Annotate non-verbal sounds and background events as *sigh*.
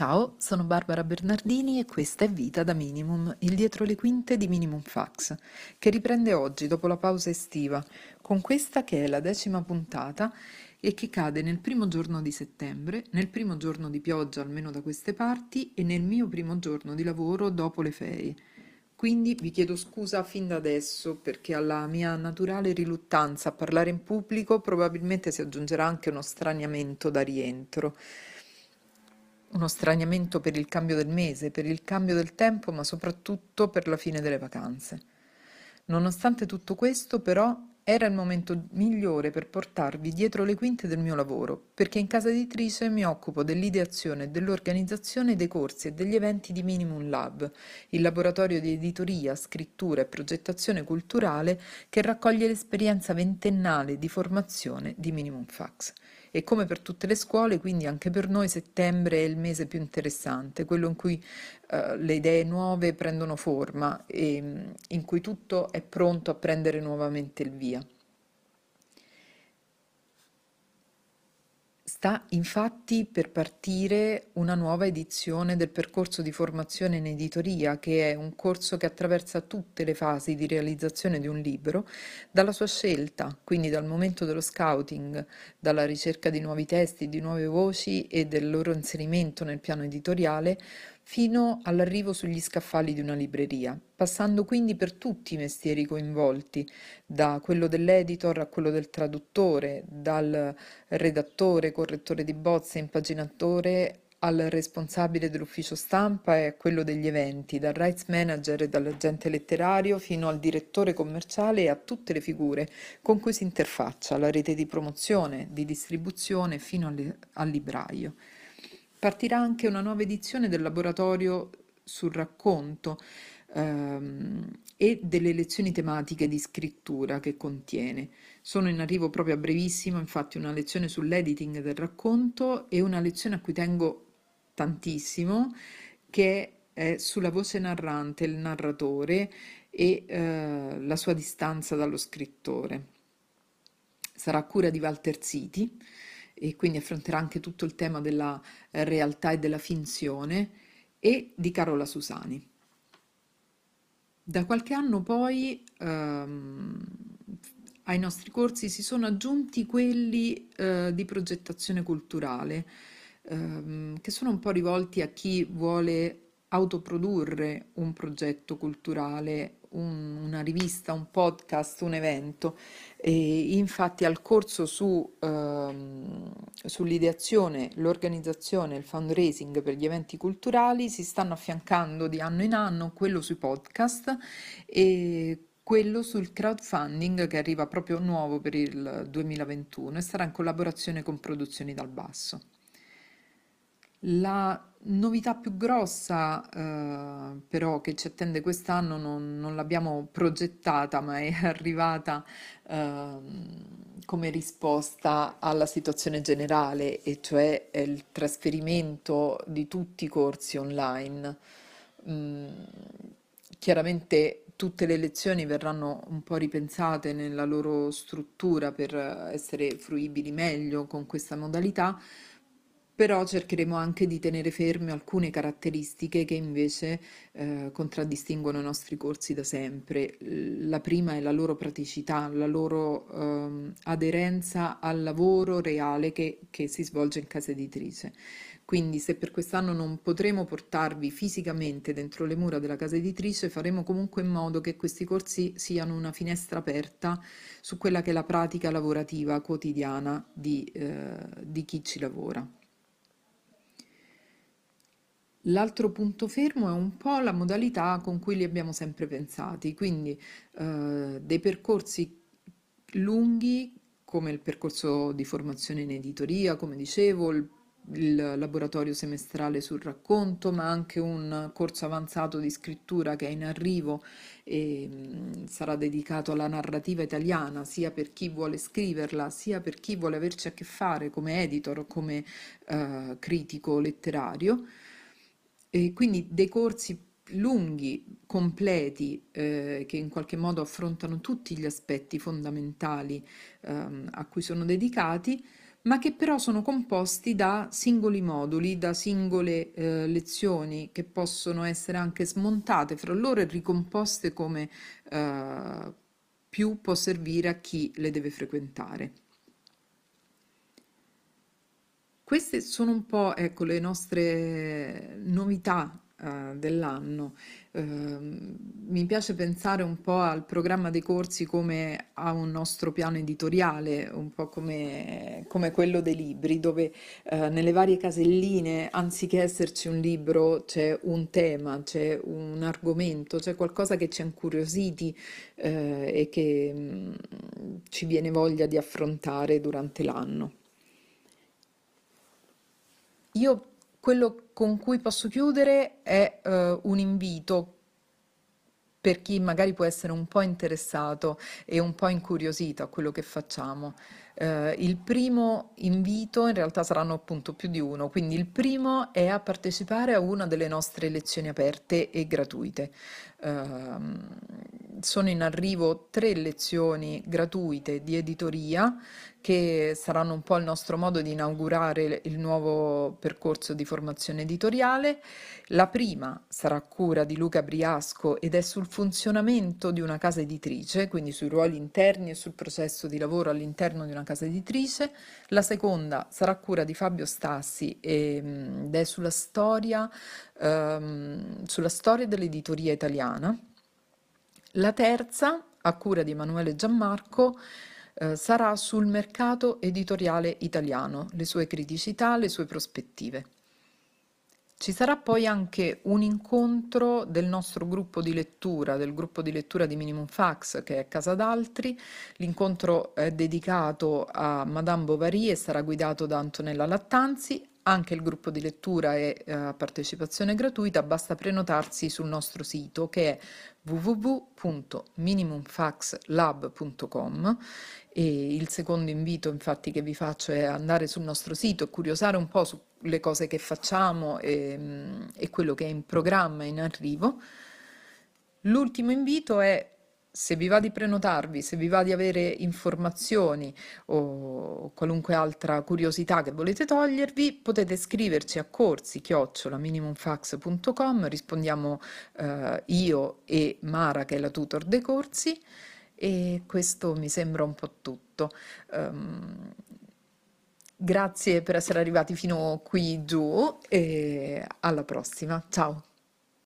Ciao, sono Barbara Bernardini e questa è Vita da Minimum, il dietro le quinte di Minimum Fax, che riprende oggi dopo la pausa estiva, con questa che è la decima puntata e che cade nel primo giorno di settembre, nel primo giorno di pioggia almeno da queste parti e nel mio primo giorno di lavoro dopo le ferie. Quindi vi chiedo scusa fin da adesso perché alla mia naturale riluttanza a parlare in pubblico probabilmente si aggiungerà anche uno straniamento da rientro uno straniamento per il cambio del mese, per il cambio del tempo, ma soprattutto per la fine delle vacanze. Nonostante tutto questo, però, era il momento migliore per portarvi dietro le quinte del mio lavoro, perché in casa editrice mi occupo dell'ideazione e dell'organizzazione dei corsi e degli eventi di Minimum Lab, il laboratorio di editoria, scrittura e progettazione culturale che raccoglie l'esperienza ventennale di formazione di Minimum Fax. E come per tutte le scuole, quindi anche per noi settembre è il mese più interessante, quello in cui uh, le idee nuove prendono forma e mm, in cui tutto è pronto a prendere nuovamente il via. Sta infatti per partire una nuova edizione del percorso di formazione in editoria, che è un corso che attraversa tutte le fasi di realizzazione di un libro, dalla sua scelta, quindi dal momento dello scouting, dalla ricerca di nuovi testi, di nuove voci e del loro inserimento nel piano editoriale, fino all'arrivo sugli scaffali di una libreria, passando quindi per tutti i mestieri coinvolti, da quello dell'editor a quello del traduttore, dal redattore, correttore di bozze, impaginatore al responsabile dell'ufficio stampa e a quello degli eventi, dal rights manager e dall'agente letterario fino al direttore commerciale e a tutte le figure con cui si interfaccia, la rete di promozione, di distribuzione fino al, al libraio. Partirà anche una nuova edizione del laboratorio sul racconto ehm, e delle lezioni tematiche di scrittura che contiene. Sono in arrivo proprio a brevissimo, infatti, una lezione sull'editing del racconto e una lezione a cui tengo tantissimo, che è sulla voce narrante, il narratore e eh, la sua distanza dallo scrittore. Sarà a cura di Walter Ziti e quindi affronterà anche tutto il tema della eh, realtà e della finzione e di Carola Susani. Da qualche anno poi ehm, ai nostri corsi si sono aggiunti quelli eh, di progettazione culturale, ehm, che sono un po' rivolti a chi vuole autoprodurre un progetto culturale un, una rivista, un podcast, un evento. E infatti al corso su, ehm, sull'ideazione, l'organizzazione, il fundraising per gli eventi culturali si stanno affiancando di anno in anno quello sui podcast e quello sul crowdfunding che arriva proprio nuovo per il 2021 e sarà in collaborazione con Produzioni dal Basso. La novità più grossa, eh, però, che ci attende quest'anno non, non l'abbiamo progettata, ma è *laughs* arrivata eh, come risposta alla situazione generale, e cioè il trasferimento di tutti i corsi online. Mm, chiaramente tutte le lezioni verranno un po' ripensate nella loro struttura per essere fruibili meglio con questa modalità però cercheremo anche di tenere ferme alcune caratteristiche che invece eh, contraddistinguono i nostri corsi da sempre. La prima è la loro praticità, la loro eh, aderenza al lavoro reale che, che si svolge in casa editrice. Quindi se per quest'anno non potremo portarvi fisicamente dentro le mura della casa editrice, faremo comunque in modo che questi corsi siano una finestra aperta su quella che è la pratica lavorativa quotidiana di, eh, di chi ci lavora. L'altro punto fermo è un po' la modalità con cui li abbiamo sempre pensati, quindi eh, dei percorsi lunghi come il percorso di formazione in editoria, come dicevo, il, il laboratorio semestrale sul racconto, ma anche un corso avanzato di scrittura che è in arrivo e mh, sarà dedicato alla narrativa italiana, sia per chi vuole scriverla, sia per chi vuole averci a che fare come editor come eh, critico letterario. E quindi dei corsi lunghi, completi, eh, che in qualche modo affrontano tutti gli aspetti fondamentali ehm, a cui sono dedicati, ma che però sono composti da singoli moduli, da singole eh, lezioni che possono essere anche smontate fra loro e ricomposte come eh, più può servire a chi le deve frequentare. Queste sono un po' ecco, le nostre novità eh, dell'anno. Eh, mi piace pensare un po' al programma dei corsi come a un nostro piano editoriale, un po' come, come quello dei libri, dove eh, nelle varie caselline, anziché esserci un libro, c'è un tema, c'è un argomento, c'è qualcosa che ci ha incuriositi eh, e che mh, mm, ci viene voglia di affrontare durante l'anno. Io quello con cui posso chiudere è uh, un invito per chi magari può essere un po' interessato e un po' incuriosito a quello che facciamo. Uh, il primo invito, in realtà saranno appunto più di uno, quindi il primo è a partecipare a una delle nostre lezioni aperte e gratuite. Uh, sono in arrivo tre lezioni gratuite di editoria che saranno un po' il nostro modo di inaugurare il nuovo percorso di formazione editoriale. La prima sarà a cura di Luca Briasco ed è sul funzionamento di una casa editrice, quindi sui ruoli interni e sul processo di lavoro all'interno di una casa editrice. La seconda sarà a cura di Fabio Stassi ed è sulla storia, um, sulla storia dell'editoria italiana. La terza, a cura di Emanuele Giammarco, eh, sarà sul mercato editoriale italiano, le sue criticità, le sue prospettive. Ci sarà poi anche un incontro del nostro gruppo di lettura, del gruppo di lettura di Minimum Fax che è Casa d'Altri. L'incontro è dedicato a Madame Bovary e sarà guidato da Antonella Lattanzi. Anche il gruppo di lettura è eh, a partecipazione gratuita, basta prenotarsi sul nostro sito che è www.minimumfaxlab.com e il secondo invito infatti che vi faccio è andare sul nostro sito e curiosare un po' sulle cose che facciamo e, e quello che è in programma in arrivo. L'ultimo invito è se vi va di prenotarvi, se vi va di avere informazioni o qualunque altra curiosità che volete togliervi, potete scriverci a corsi chiocciola-minimumfax.com, rispondiamo eh, io e Mara che è la tutor dei corsi e questo mi sembra un po' tutto. Um, grazie per essere arrivati fino qui giù e alla prossima. Ciao!